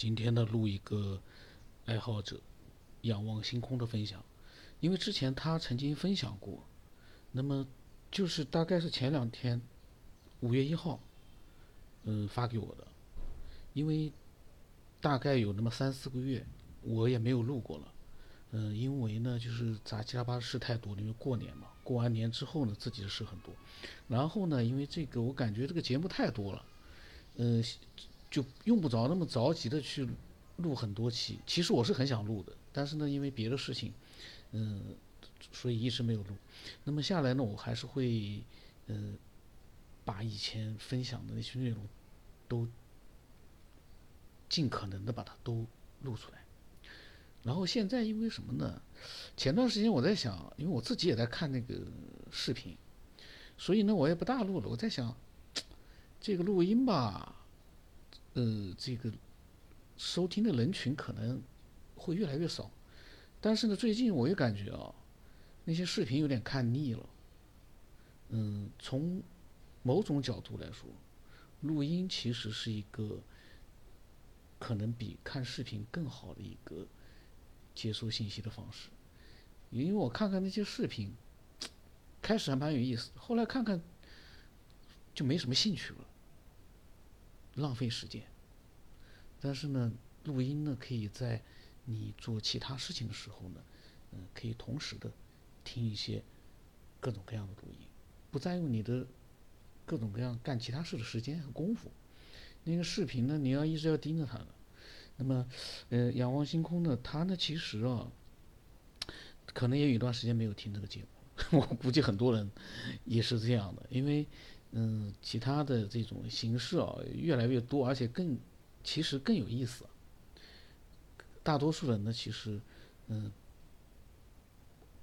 今天呢，录一个爱好者仰望星空的分享，因为之前他曾经分享过，那么就是大概是前两天，五月一号，嗯，发给我的，因为大概有那么三四个月，我也没有录过了，嗯，因为呢，就是杂七杂八的事太多，因为过年嘛，过完年之后呢，自己的事很多，然后呢，因为这个我感觉这个节目太多了，嗯。就用不着那么着急的去录很多期。其实我是很想录的，但是呢，因为别的事情，嗯，所以一直没有录。那么下来呢，我还是会，嗯，把以前分享的那些内容，都尽可能的把它都录出来。然后现在因为什么呢？前段时间我在想，因为我自己也在看那个视频，所以呢，我也不大录了。我在想，这个录音吧。呃，这个收听的人群可能会越来越少，但是呢，最近我又感觉啊，那些视频有点看腻了。嗯，从某种角度来说，录音其实是一个可能比看视频更好的一个接收信息的方式。因为我看看那些视频，开始还蛮有意思，后来看看就没什么兴趣了。浪费时间，但是呢，录音呢，可以在你做其他事情的时候呢，嗯，可以同时的听一些各种各样的录音，不占用你的各种各样干其他事的时间和功夫。那个视频呢，你要一直要盯着它的。那么，呃，仰望星空呢，它呢，其实啊，可能也有一段时间没有听这个节目，我估计很多人也是这样的，因为。嗯，其他的这种形式啊，越来越多，而且更，其实更有意思。大多数人呢，其实，嗯，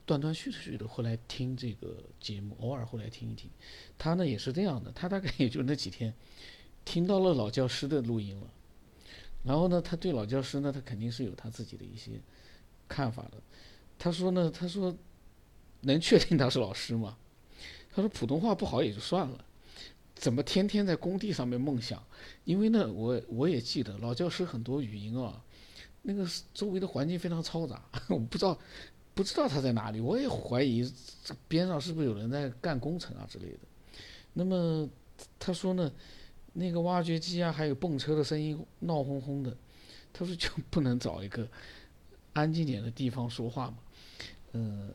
断断续续的会来听这个节目，偶尔会来听一听。他呢也是这样的，他大概也就那几天，听到了老教师的录音了，然后呢，他对老教师呢，他肯定是有他自己的一些看法的。他说呢，他说，能确定他是老师吗？他说普通话不好也就算了。怎么天天在工地上面梦想？因为呢，我我也记得老教师很多语音啊，那个周围的环境非常嘈杂，我不知道不知道他在哪里，我也怀疑这边上是不是有人在干工程啊之类的。那么他说呢，那个挖掘机啊，还有泵车的声音闹哄哄的，他说就不能找一个安静点的地方说话嘛？呃，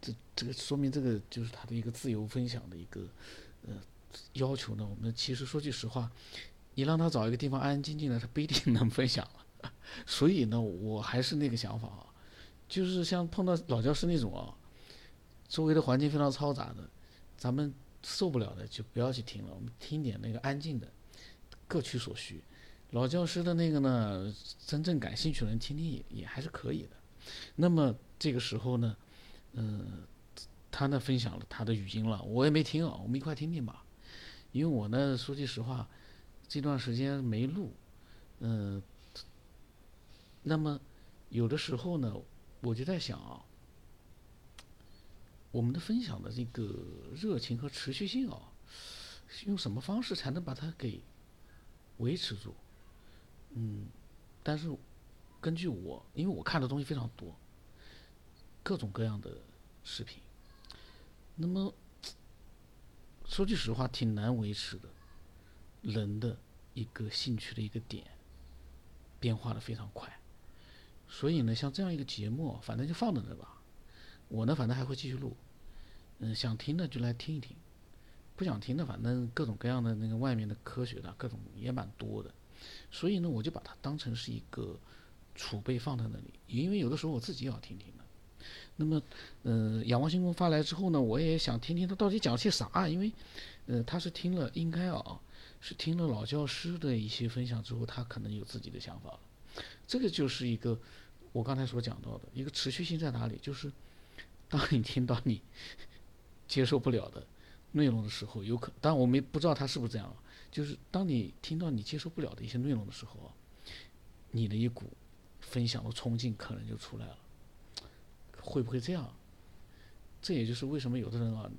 这这个说明这个就是他的一个自由分享的一个呃。要求呢？我们其实说句实话，你让他找一个地方安安静静的，他不一定能分享了。所以呢，我还是那个想法啊，就是像碰到老教师那种啊，周围的环境非常嘈杂的，咱们受不了的就不要去听了。我们听点那个安静的，各取所需。老教师的那个呢，真正感兴趣的人听听也也还是可以的。那么这个时候呢，嗯，他呢分享了他的语音了，我也没听啊，我们一块听听吧。因为我呢，说句实话，这段时间没录，嗯，那么有的时候呢，我就在想啊，我们的分享的这个热情和持续性啊，用什么方式才能把它给维持住？嗯，但是根据我，因为我看的东西非常多，各种各样的视频，那么。说句实话，挺难维持的。人的一个兴趣的一个点，变化的非常快。所以呢，像这样一个节目，反正就放在那吧。我呢，反正还会继续录。嗯，想听的就来听一听，不想听的，反正各种各样的那个外面的科学的各种也蛮多的。所以呢，我就把它当成是一个储备放在那里，因为有的时候我自己也要听听。那么，呃，仰望星空发来之后呢，我也想听听他到底讲了些啥，因为，呃，他是听了应该啊，是听了老教师的一些分享之后，他可能有自己的想法了。这个就是一个我刚才所讲到的一个持续性在哪里，就是当你听到你接受不了的内容的时候，有可，但我没不知道他是不是这样，就是当你听到你接受不了的一些内容的时候啊，你的一股分享的冲劲可能就出来了。会不会这样？这也就是为什么有的人啊，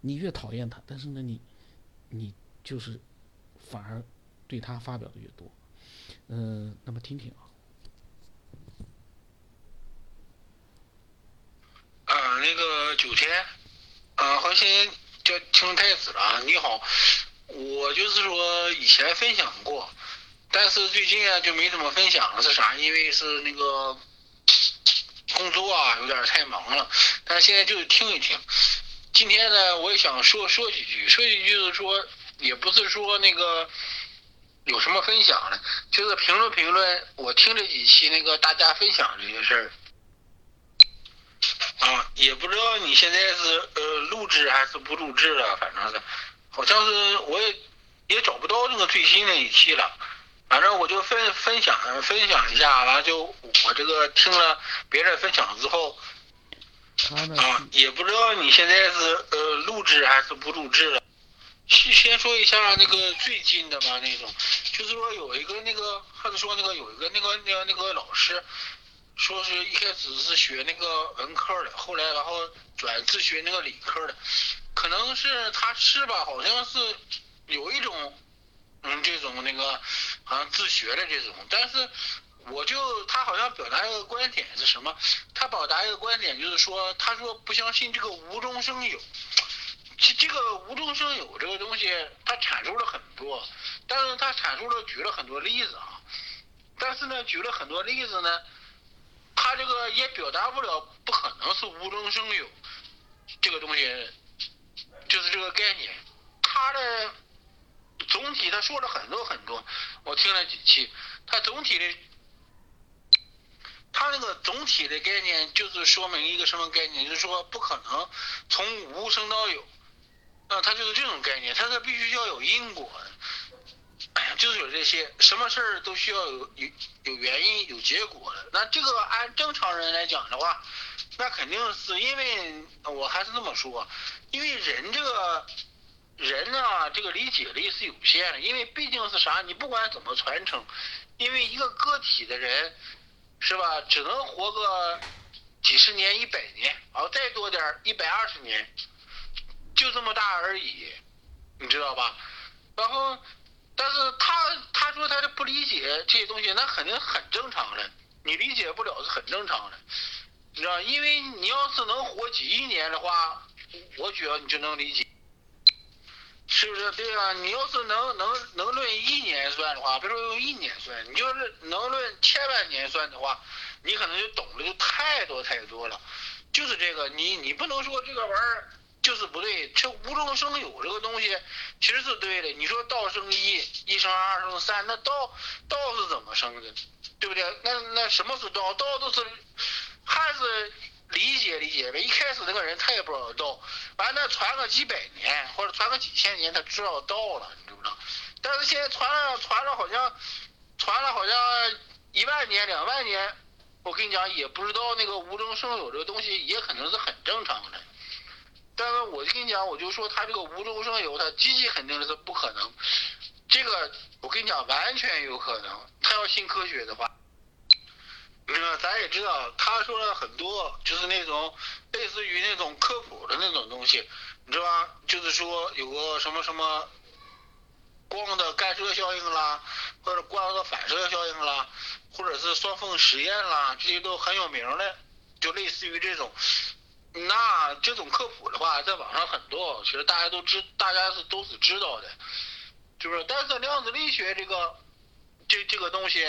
你越讨厌他，但是呢，你，你就是反而对他发表的越多。嗯，那么听听啊。啊，那个九天，啊，好像叫青太子了。你好，我就是说以前分享过，但是最近啊就没怎么分享了，是啥？因为是那个工作啊有点太忙了。但是现在就是听一听。今天呢，我也想说说几句，说几句就是说，也不是说那个有什么分享的，就是评论评论。我听这几期那个大家分享这些事儿。啊，也不知道你现在是呃录制还是不录制了，反正是，好像是我也也找不到那个最新的一期了，反正我就分分享分享一下，完了就我这个听了别人分享之后，啊，也不知道你现在是呃录制还是不录制了，先先说一下那个最近的吧，那种，就是说有一个那个，还是说那个有一个那个那个那个老师。说是一开始是学那个文科的，后来然后转自学那个理科的，可能是他是吧？好像是有一种嗯这种那个好啊自学的这种，但是我就他好像表达一个观点是什么？他表达一个观点就是说，他说不相信这个无中生有，这这个无中生有这个东西，他阐述了很多，但是他阐述了举了很多例子啊，但是呢举了很多例子呢。他这个也表达不了，不可能是无中生有，这个东西就是这个概念。他的总体他说了很多很多，我听了几期，他总体的，他那个总体的概念就是说明一个什么概念？就是说不可能从无生到有，啊，他就是这种概念，他是必须要有因果的。就是有这些，什么事儿都需要有有有原因有结果的。那这个按正常人来讲的话，那肯定是因为我还是这么说，因为人这个人呢，这个理解力是有限的。因为毕竟是啥，你不管怎么传承，因为一个个体的人是吧，只能活个几十年、一百年，啊，再多点一百二十年，就这么大而已，你知道吧？然后。但是他他说他是不理解这些东西，那肯定很正常的，你理解不了是很正常的，你知道因为你要是能活几亿年的话，我觉得你就能理解，是不是？对啊，你要是能能能论一年算的话，比如说用一年算，你就是能论千万年算的话，你可能就懂得就太多太多了，就是这个，你你不能说这个玩意儿。就是不对，这无中生有这个东西其实是对的。你说道生一，一生，二生三，那道道是怎么生的，对不对？那那什么是道？道都是还是理解理解呗。一开始那个人他也不知道道，完了传个几百年或者传个几千年，他知道道了，你知不知道？但是现在传了传了，好像传了好像一万年两万年，我跟你讲也不知道那个无中生有这个东西也可能是很正常的。但是我跟你讲，我就说他这个无中生有，他机器肯定是不可能。这个我跟你讲，完全有可能。他要信科学的话，咱也知道，他说了很多，就是那种类似于那种科普的那种东西，你知道吧？就是说有个什么什么光的干涉效应啦，或者光的反射效应啦，或者是双缝实验啦，这些都很有名的，就类似于这种。那这种科普的话，在网上很多，其实大家都知，大家是都是知道的，就是？但是量子力学这个，这这个东西，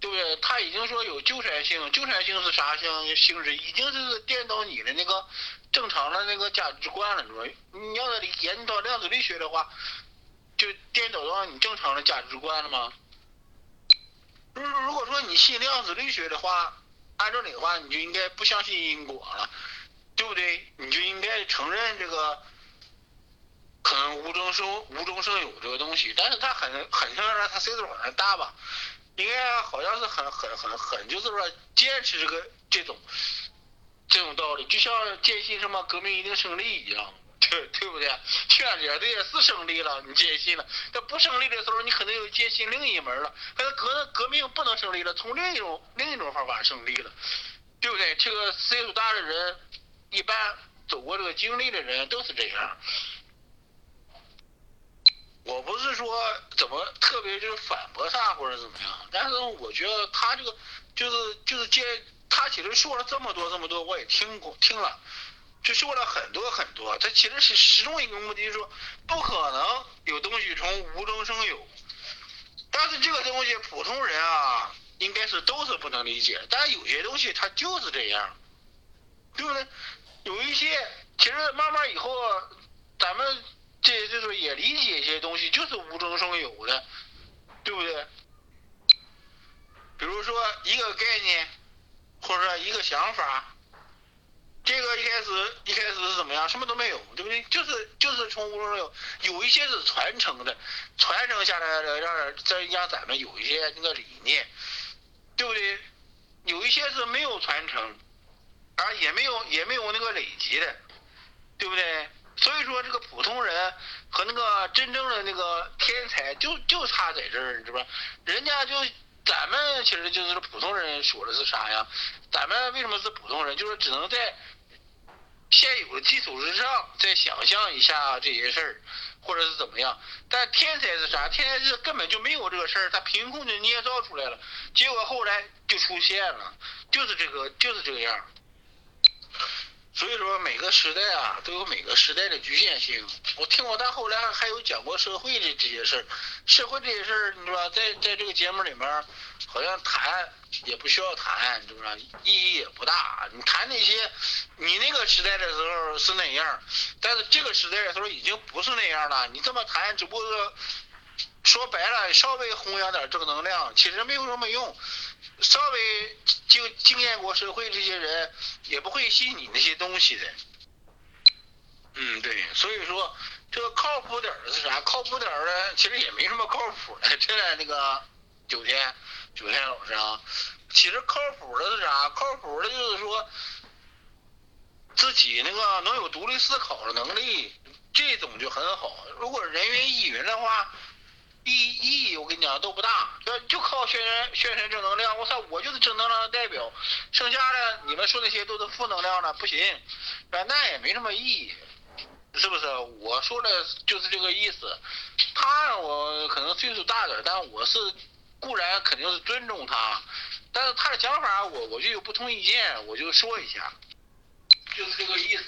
对不对？他已经说有纠缠性，纠缠性是啥性性质？已经是颠倒你的那个正常的那个价值观了，你说？你要是研究量子力学的话，就颠倒到你正常的价值观了吗？如如果说你信量子力学的话，按照你的话，你就应该不相信因果了。对不对？你就应该承认这个可能无中生无中生有这个东西，但是他很很承认他岁数很大吧？应该好像是很很很很就是说坚持这个这种这种道理，就像坚信什么革命一定胜利一样，对对不对？确实这也是胜利了，你坚信了。但不胜利的时候，你可能又坚信另一门了。可能革革命不能胜利了，从另一种另一种方法胜利了，对不对？这个岁数大的人。一般走过这个经历的人都是这样，我不是说怎么特别就是反驳他或者怎么样，但是我觉得他这个就是就是接他其实说了这么多这么多，我也听过听了，就说了很多很多。他其实是始终一个目的，就是说不可能有东西从无中生有。但是这个东西普通人啊，应该是都是不能理解。但是有些东西它就是这样，对不对？有一些其实慢慢以后咱们。这就是也理解一些东西，就是无中生有的，对不对？比如说一个概念，或者说一个想法，这个一开始一开始是怎么样？什么都没有，对不对？就是就是从无中生有，有一些是传承的，传承下来的，让再让咱们有一些那个理念，对不对？有一些是没有传承，啊也没有也没有那个累积的，对不对？所以说，这个普通人和那个真正的那个天才，就就差在这儿，你知道吧？人家就咱们其实就是普通人，说的是啥呀？咱们为什么是普通人？就是只能在现有的基础之上再想象一下这些事儿，或者是怎么样？但天才是啥？天才是根本就没有这个事儿，他凭空就捏造出来了，结果后来就出现了，就是这个，就是这个样。所以说每个时代啊都有每个时代的局限性。我听过他后来还有讲过社会的这些事儿，社会这些事儿，你知道？在在这个节目里面，好像谈也不需要谈，是不是？意义也不大。你谈那些，你那个时代的时候是那样，但是这个时代的时候已经不是那样了。你这么谈，只不过说白了，稍微弘扬点正能量，其实没有什么用。稍微经经验过社会这些人，也不会信你那些东西的。嗯，对，所以说这个靠谱点的是啥？靠谱点的其实也没什么靠谱的。这那个九天九天老师啊，其实靠谱的是啥？靠谱的就是说自己那个能有独立思考的能力，这种就很好。如果人云亦云的话。意意义我跟你讲都不大，就就靠宣传宣传正能量。我操，我就是正能量的代表，剩下的你们说那些都是负能量的，不行，那也没什么意义，是不是？我说的就是这个意思。他我可能岁数大点，但我是固然肯定是尊重他，但是他的想法我我就有不同意见，我就说一下，就是这个意思。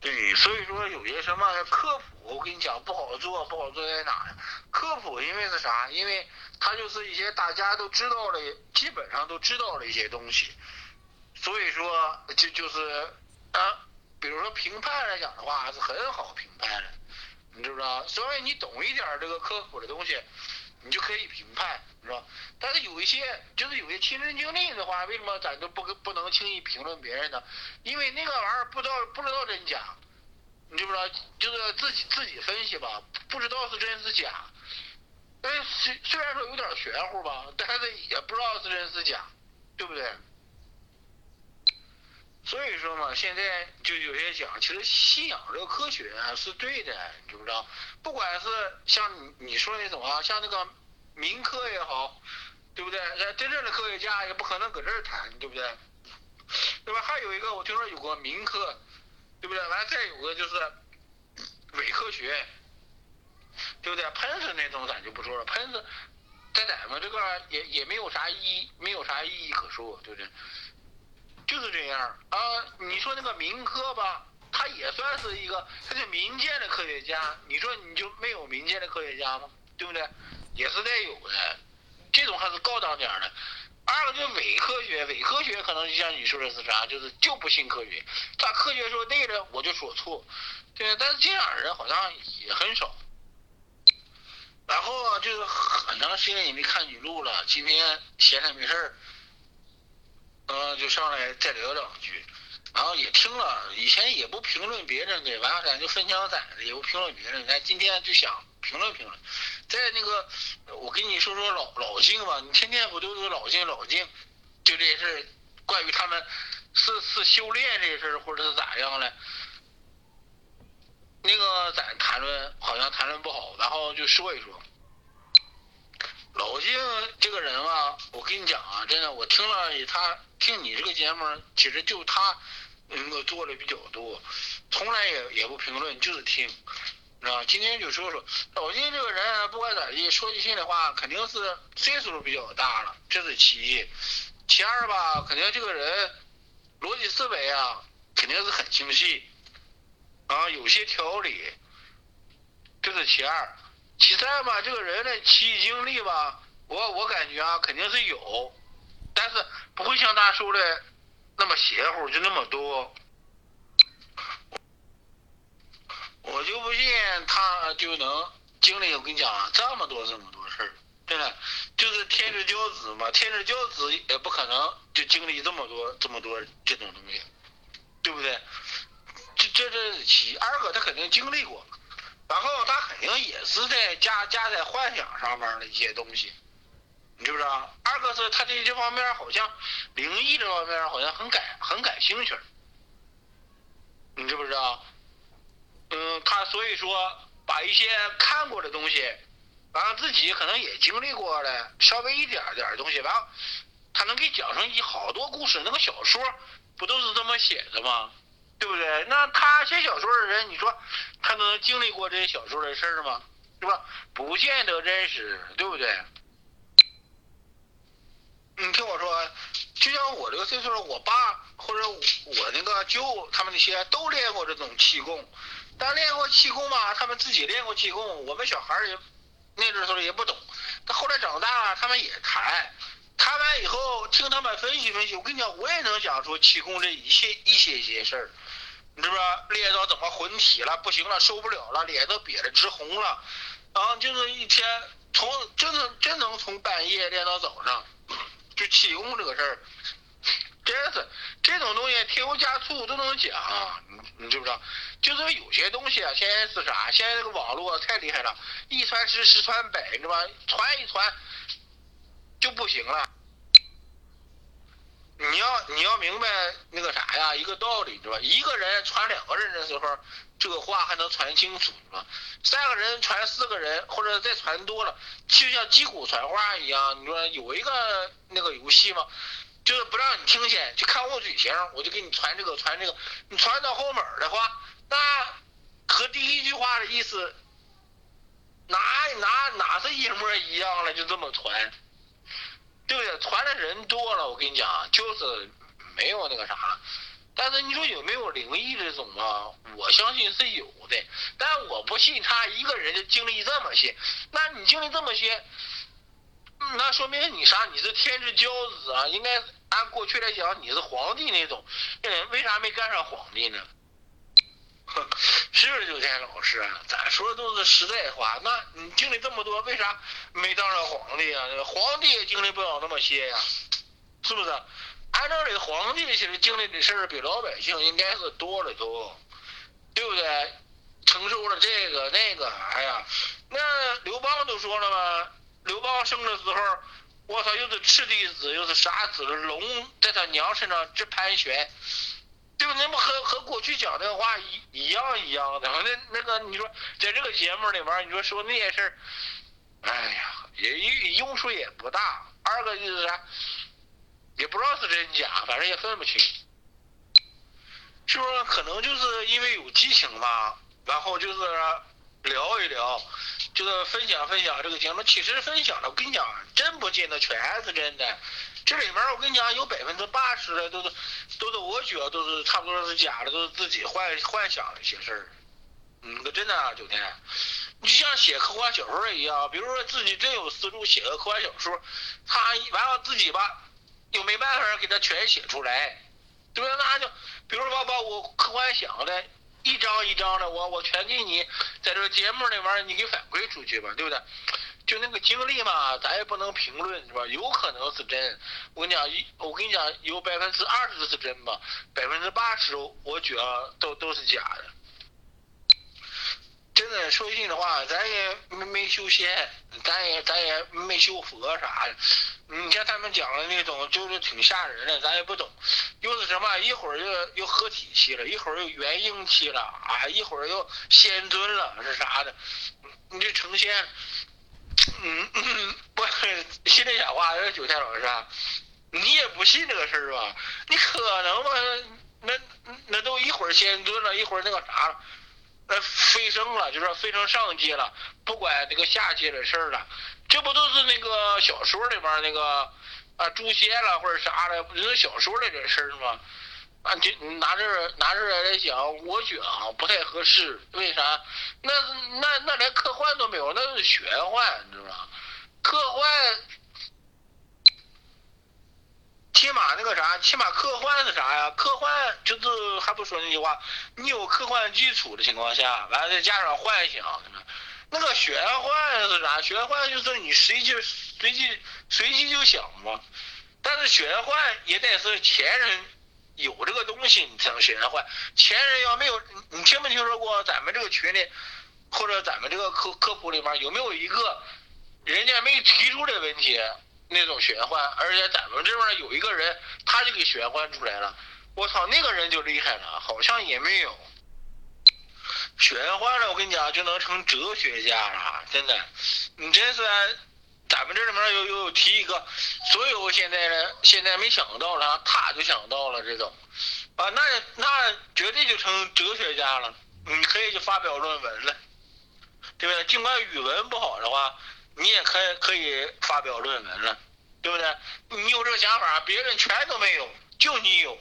对，所以说有些什么科普，我跟你讲不好做，不好做在哪呀？科普因为是啥？因为它就是一些大家都知道的，基本上都知道的一些东西，所以说就就是啊，比如说评判来讲的话是很好评判的，你知不知道？所以你懂一点这个科普的东西，你就可以评判，你知道？但是有一些就是有些亲身经历的话，为什么咱都不不能轻易评论别人呢？因为那个玩意儿不知道不知道真假，你知不知道？就是自己自己分析吧，不知道是真是假。哎，虽虽然说有点玄乎吧，但是也不知道是真是假，对不对？所以说嘛，现在就有些讲，其实信仰这个科学是对的，你知不知道？不管是像你说那种啊，像那个民科也好，对不对？真正的科学家也不可能搁这儿谈，对不对？对吧？还有一个，我听说有个民科，对不对？完了再有个就是伪科学。对不对？喷子那种咱就不说了，喷子在咱们这个也也没有啥意义，没有啥意义可说，对不对？就是这样啊。你说那个民科吧，他也算是一个，他是民间的科学家。你说你就没有民间的科学家吗？对不对？也是得有的，这种还是高档点的。二个就伪科学，伪科学可能就像你说的是啥，就是就不信科学，他科学说对了，我就说错，对。但是这样人好像也很少。然后就是很长时间也没看女录了，今天闲着没事儿，嗯，就上来再聊两句。然后也听了，以前也不评论别人给，完了咱就分享咱的，也不评论别人。咱今天就想评论评论，在那个我跟你说说老老静吧，你天天不都是老静老静，就这事儿，关于他们是是修炼这事儿，或者是咋样了？那个咱谈论好像谈论不好，然后就说一说。老静这个人啊，我跟你讲啊，真的，我听了他听你这个节目，其实就他能够做的比较多，从来也也不评论，就是听。啊，今天就说说老金这个人，不管咋地，说句心里话，肯定是岁数比较大了，这是其一。其二吧，肯定这个人逻辑思维啊，肯定是很清晰，啊，有些条理，这是其二。其三吧，这个人的奇异经历吧，我我感觉啊，肯定是有，但是不会像他说的那么邪乎，就那么多。我就不信他就能经历，我跟你讲这么多这么多事儿，真的就是天之骄子嘛，天之骄子也不可能就经历这么多这么多这种东西，对不对？这这这是其二个他肯定经历过，然后他肯定也是在加加在幻想上面的一些东西，你知不知道？二个是他对这方面好像灵异这方面好像很感很感兴趣，你知不知道？嗯，他所以说把一些看过的东西，完了自己可能也经历过的稍微一点点东西，完了他能给讲成一好多故事。那个小说不都是这么写的吗？对不对？那他写小说的人，你说他能经历过这些小说的事儿吗？是吧？不见得真实，对不对？你听我说，就像我这个岁数，我爸或者我那个舅他们那些都练过这种气功。咱练过气功嘛，他们自己练过气功，我们小孩儿也那阵时候也不懂。他后来长大了，他们也谈，谈完以后听他们分析分析，我跟你讲，我也能讲出气功这一些一些些事儿，你知不知道？练到怎么混体了，不行了，受不了了，脸都憋得直红了，啊，就是一天从真的真能从半夜练到早上，就气功这个事儿。真是这种东西添油加醋都能讲，你你知不知道？就是有些东西啊，现在是啥？现在这个网络太厉害了，一传十，十传百，你知道吧？传一传就不行了。你要你要明白那个啥呀，一个道理，知道吧？一个人传两个人的时候，这个话还能传清楚，是吧？三个人传四个人，或者再传多了，就像击鼓传花一样。你说有一个那个游戏吗？就是不让你听见，就看我嘴型，我就给你传这个传这个。你传到后门的话，那和第一句话的意思哪哪哪是一模一样了？就这么传，对不对？传的人多了，我跟你讲，就是没有那个啥。但是你说有没有灵异这种啊？我相信是有的，但我不信他一个人就经历这么些。那你经历这么些？那说明你啥？你是天之骄子啊！应该按过去来讲，你是皇帝那种。为啥没干上皇帝呢？哼是不是九天老师？咱说的都是实在话。那你经历这么多，为啥没当上皇帝啊？皇帝也经历不了那么些呀，是不是？按照这皇帝其实经历的事儿比老百姓应该是多得多，对不对？承受了这个那个，哎呀，那刘邦都说了吗？刘邦生的时候，我操，又是赤帝子，又是啥子？龙在他娘身上直盘旋，对不？那不和和过去讲那个话一一样一样的。那那个你说，在这个节目里面，你说说那些事儿，哎呀，也用处也不大。二个就是啥，也不知道是真假，反正也分不清。是不是？可能就是因为有激情吧，然后就是聊一聊。就是分享分享这个节目，其实分享的，我跟你讲，真不见得全是真的。这里面我跟你讲，有百分之八十的都是，都是我觉得都是差不多是假的，都是自己幻幻想的一些事儿。嗯，可真的啊，九天，你就像写科幻小说一样，比如说自己真有思路写个科幻小说，他完了自己吧，又没办法给他全写出来，对不对？那就比如说把我科幻想的。一张一张的，我我全给你，在这个节目里面你给反馈出去吧，对不对？就那个经历嘛，咱也不能评论，是吧？有可能是真，我跟你讲，我跟你讲，有百分之二十是真吧，百分之八十我觉得都都是假的。真的说句心里话，咱也没没修仙，咱也咱也没修佛啥的。你像他们讲的那种，就是挺吓人的，咱也不懂。又是什么？一会儿又又合体期了，一会儿又元婴期了，啊，一会儿又仙尊了，是啥的？你这成仙，嗯，不心里想话，这九天老师，你也不信这个事儿吧？你可能吗？那那都一会儿仙尊了，一会儿那个啥了。呃飞升了，就是说飞升上界了，不管这个下界的事儿了。这不都是那个小说里边那个啊诛仙了或者啥的，不是小说里的事儿吗？啊，就拿这拿这来讲，我觉得啊不太合适。为啥？那那那连科幻都没有，那是玄幻，你知道吧？科幻。起码那个啥，起码科幻是啥呀？科幻就是还不说那句话，你有科幻基础的情况下，完了再加上幻想，那个玄幻是啥？玄幻就是你随机随机随机就想嘛。但是玄幻也得是前人有这个东西，你才能玄幻。前人要没有，你听没听说过咱们这个群里，或者咱们这个科科普里面有没有一个人家没提出这问题？那种玄幻，而且咱们这边有一个人，他就给玄幻出来了。我操，那个人就厉害了，好像也没有玄幻了。我跟你讲，就能成哲学家了，真的。你真是，咱们这里面有有提一个，所有现在的现在没想到了，他就想到了这种，啊，那那绝对就成哲学家了。你可以去发表论文了，对不对？尽管语文不好的话。你也可以可以发表论文了，对不对？你有这个想法，别人全都没有，就你有，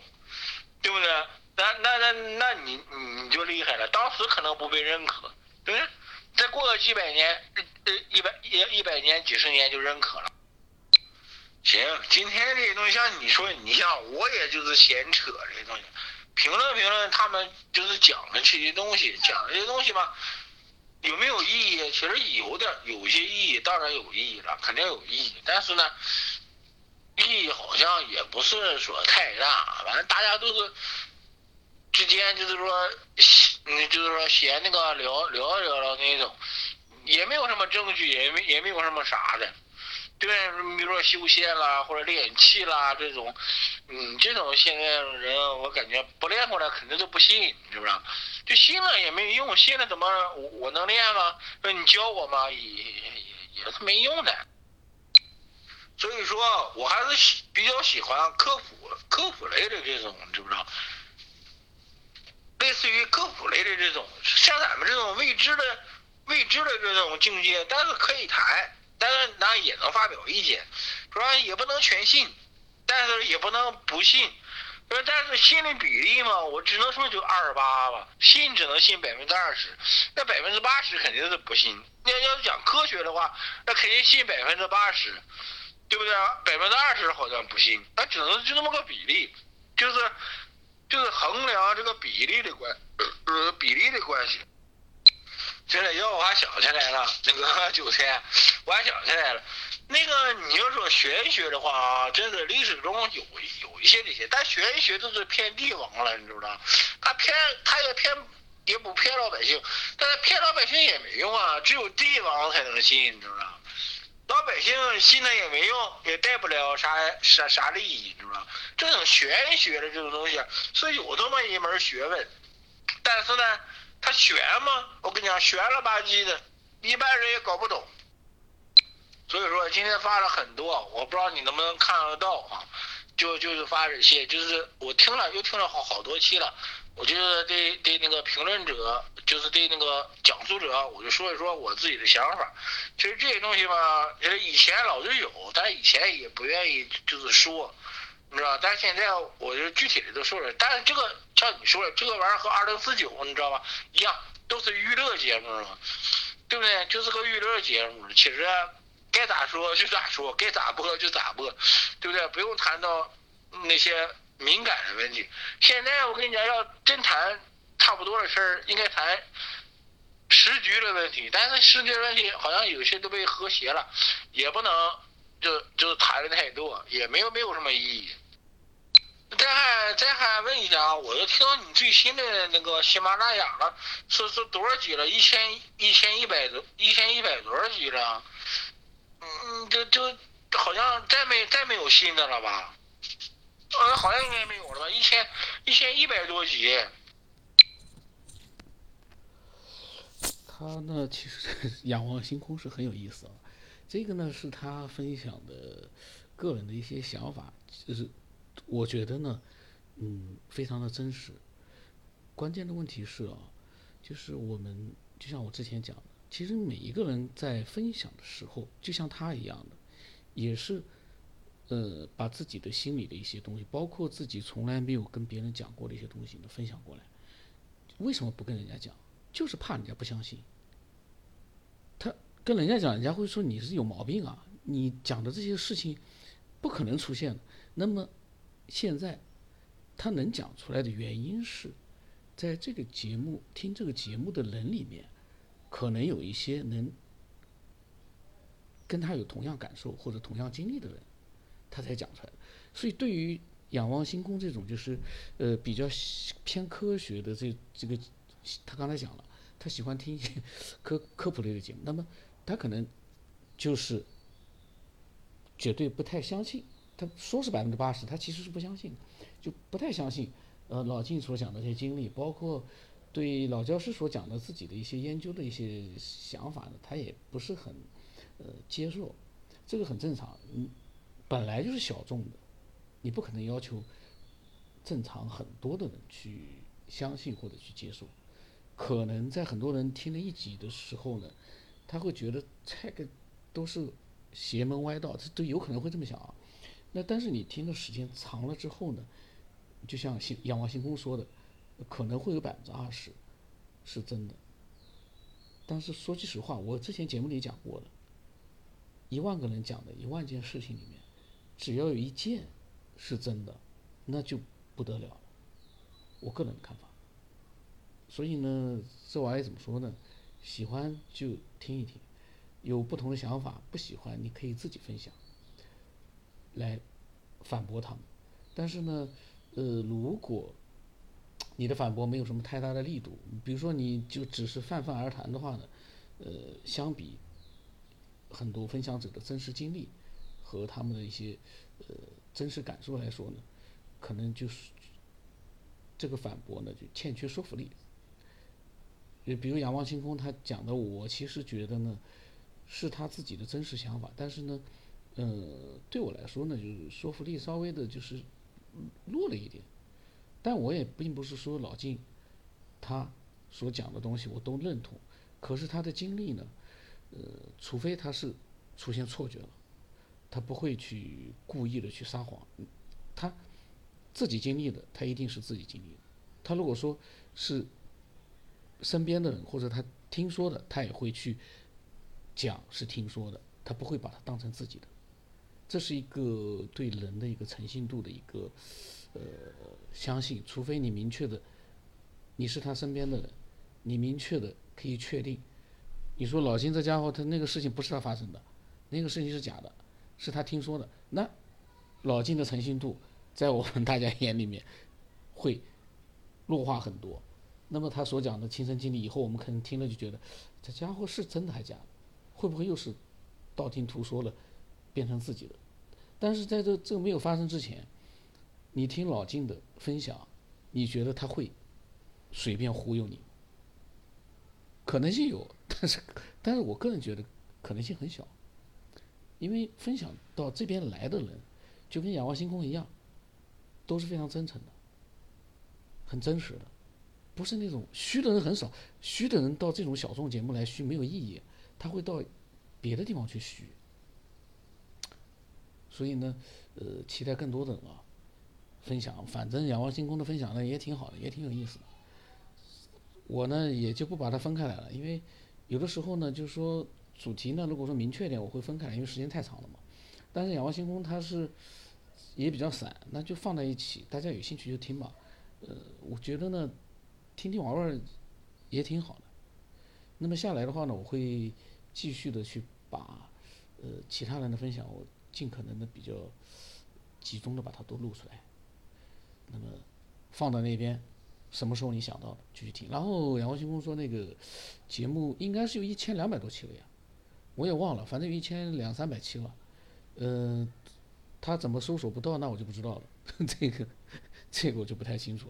对不对？那那那那你你就厉害了。当时可能不被认可，对不对？再过个几百年，呃，一百一一百年、几十年就认可了。行，今天这些东西像你说，你像我也就是闲扯这些东西，评论评论他们就是讲的这些东西，讲这些东西嘛。有没有意义？其实有点，有些意义，当然有意义了，肯定有意义。但是呢，意义好像也不是说太大。反正大家都是之间就是说，嗯，就是说闲那个聊聊聊了那种，也没有什么证据，也没也没有什么啥的。对，比如说修仙啦，或者练气啦这种，嗯，这种现在人我感觉不练过来肯定都不信，是不是？就信了也没用，信了怎么我我能练吗？说你教我吗？也也也是没用的。所以说我还是喜比较喜欢科普科普类的这种，知不知道？类似于科普类的这种，像咱们这种未知的未知的这种境界，但是可以谈。但是那也能发表意见，说也不能全信，但是也不能不信，说但是信的比例嘛，我只能说就二十八吧，信只能信百分之二十，那百分之八十肯定是不信。要要是讲科学的话，那肯定信百分之八十，对不对？百分之二十好像不信，那只能就那么个比例，就是就是衡量这个比例的关呃比例的关系。现在要我还想起来了，那个 韭菜，我还想起来了。那个你要说玄学的话啊，真的历史中有有一些这些，但玄学都是骗帝王了，你知不知道？他骗他也骗也不骗老百姓，但是骗老百姓也没用啊，只有帝王才能信，你知不知道？老百姓信了也没用，也带不了啥啥啥利益，你知不知道？这种玄学的这种东西是有这么一门学问，但是呢。他悬吗？我跟你讲，悬了吧唧的，一般人也搞不懂。所以说今天发了很多，我不知道你能不能看得到啊？就就是发这些，就是我听了又听了好好多期了。我就是对对那个评论者，就是对那个讲述者，我就说一说我自己的想法。其实这些东西吧，呃，以前老是有，但以前也不愿意就是说。你知道，但是现在我就具体的都说了。但是这个像你说的，这个玩意儿和二零四九你知道吧一样，都是娱乐节目嘛，对不对？就是个娱乐节目，其实该咋说就咋说，该咋播就咋播，对不对？不用谈到那些敏感的问题。现在我跟你讲，要真谈差不多的事儿，应该谈时局的问题。但是时局的问题好像有些都被和谐了，也不能就就谈的太多，也没有没有什么意义。再还再还问一下啊，我又听到你最新的那个喜马拉雅了，是是多少集了？一千一千一百多，一千一百多少集了？嗯，就就好像再没再没有新的了吧？呃，好像应该没有了吧？一千一千一百多集。他呢，其实 仰望星空是很有意思啊。这个呢，是他分享的个人的一些想法，就是。我觉得呢，嗯，非常的真实。关键的问题是啊，就是我们就像我之前讲的，其实每一个人在分享的时候，就像他一样的，也是呃把自己的心里的一些东西，包括自己从来没有跟别人讲过的一些东西呢分享过来。为什么不跟人家讲？就是怕人家不相信。他跟人家讲，人家会说你是有毛病啊，你讲的这些事情不可能出现。那么现在他能讲出来的原因是，在这个节目听这个节目的人里面，可能有一些能跟他有同样感受或者同样经历的人，他才讲出来。所以对于仰望星空这种就是呃比较偏科学的这这个，他刚才讲了，他喜欢听一些科科普类的节目，那么他可能就是绝对不太相信。他说是百分之八十，他其实是不相信，就不太相信。呃，老晋所讲的这些经历，包括对老教师所讲的自己的一些研究的一些想法呢，他也不是很呃接受。这个很正常，嗯，本来就是小众的，你不可能要求正常很多的人去相信或者去接受。可能在很多人听了一集的时候呢，他会觉得这个都是邪门歪道，这都有可能会这么想啊。那但是你听的时间长了之后呢，就像星仰望星空说的，可能会有百分之二十是真的。但是说句实话，我之前节目里讲过的，一万个人讲的一万件事情里面，只要有一件是真的，那就不得了了。我个人的看法。所以呢，这玩意怎么说呢？喜欢就听一听，有不同的想法，不喜欢你可以自己分享。来反驳他们，但是呢，呃，如果你的反驳没有什么太大的力度，比如说你就只是泛泛而谈的话呢，呃，相比很多分享者的真实经历和他们的一些呃真实感受来说呢，可能就是这个反驳呢就欠缺说服力。比如仰望星空他讲的，我其实觉得呢是他自己的真实想法，但是呢。呃，对我来说呢，就是说服力稍微的，就是弱了一点。但我也并不是说老晋他所讲的东西我都认同。可是他的经历呢，呃，除非他是出现错觉了，他不会去故意的去撒谎。他自己经历的，他一定是自己经历的。他如果说是身边的人或者他听说的，他也会去讲是听说的，他不会把它当成自己的。这是一个对人的一个诚信度的一个呃相信，除非你明确的你是他身边的人，你明确的可以确定，你说老金这家伙他那个事情不是他发生的，那个事情是假的，是他听说的，那老金的诚信度在我们大家眼里面会弱化很多。那么他所讲的亲身经历以后，我们可能听了就觉得这家伙是真的还假的，会不会又是道听途说了？变成自己的，但是在这这个没有发生之前，你听老金的分享，你觉得他会随便忽悠你？可能性有，但是但是我个人觉得可能性很小，因为分享到这边来的人，就跟仰望星空一样，都是非常真诚的，很真实的，不是那种虚的人很少，虚的人到这种小众节目来虚没有意义，他会到别的地方去虚。所以呢，呃，期待更多的人啊分享。反正仰望星空的分享呢也挺好的，也挺有意思的。我呢也就不把它分开来了，因为有的时候呢，就是说主题呢，如果说明确一点，我会分开来，因为时间太长了嘛。但是仰望星空它是也比较散，那就放在一起，大家有兴趣就听吧。呃，我觉得呢，听听玩玩也挺好的。那么下来的话呢，我会继续的去把呃其他人的分享我。尽可能的比较集中的把它都录出来，那么放到那边，什么时候你想到的就去听。然后仰望星空说那个节目应该是有一千两百多期了呀，我也忘了，反正有一千两三百期了。嗯，他怎么搜索不到，那我就不知道了。这个这个我就不太清楚。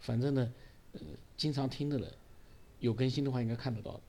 反正呢，呃，经常听的人有更新的话应该看得到。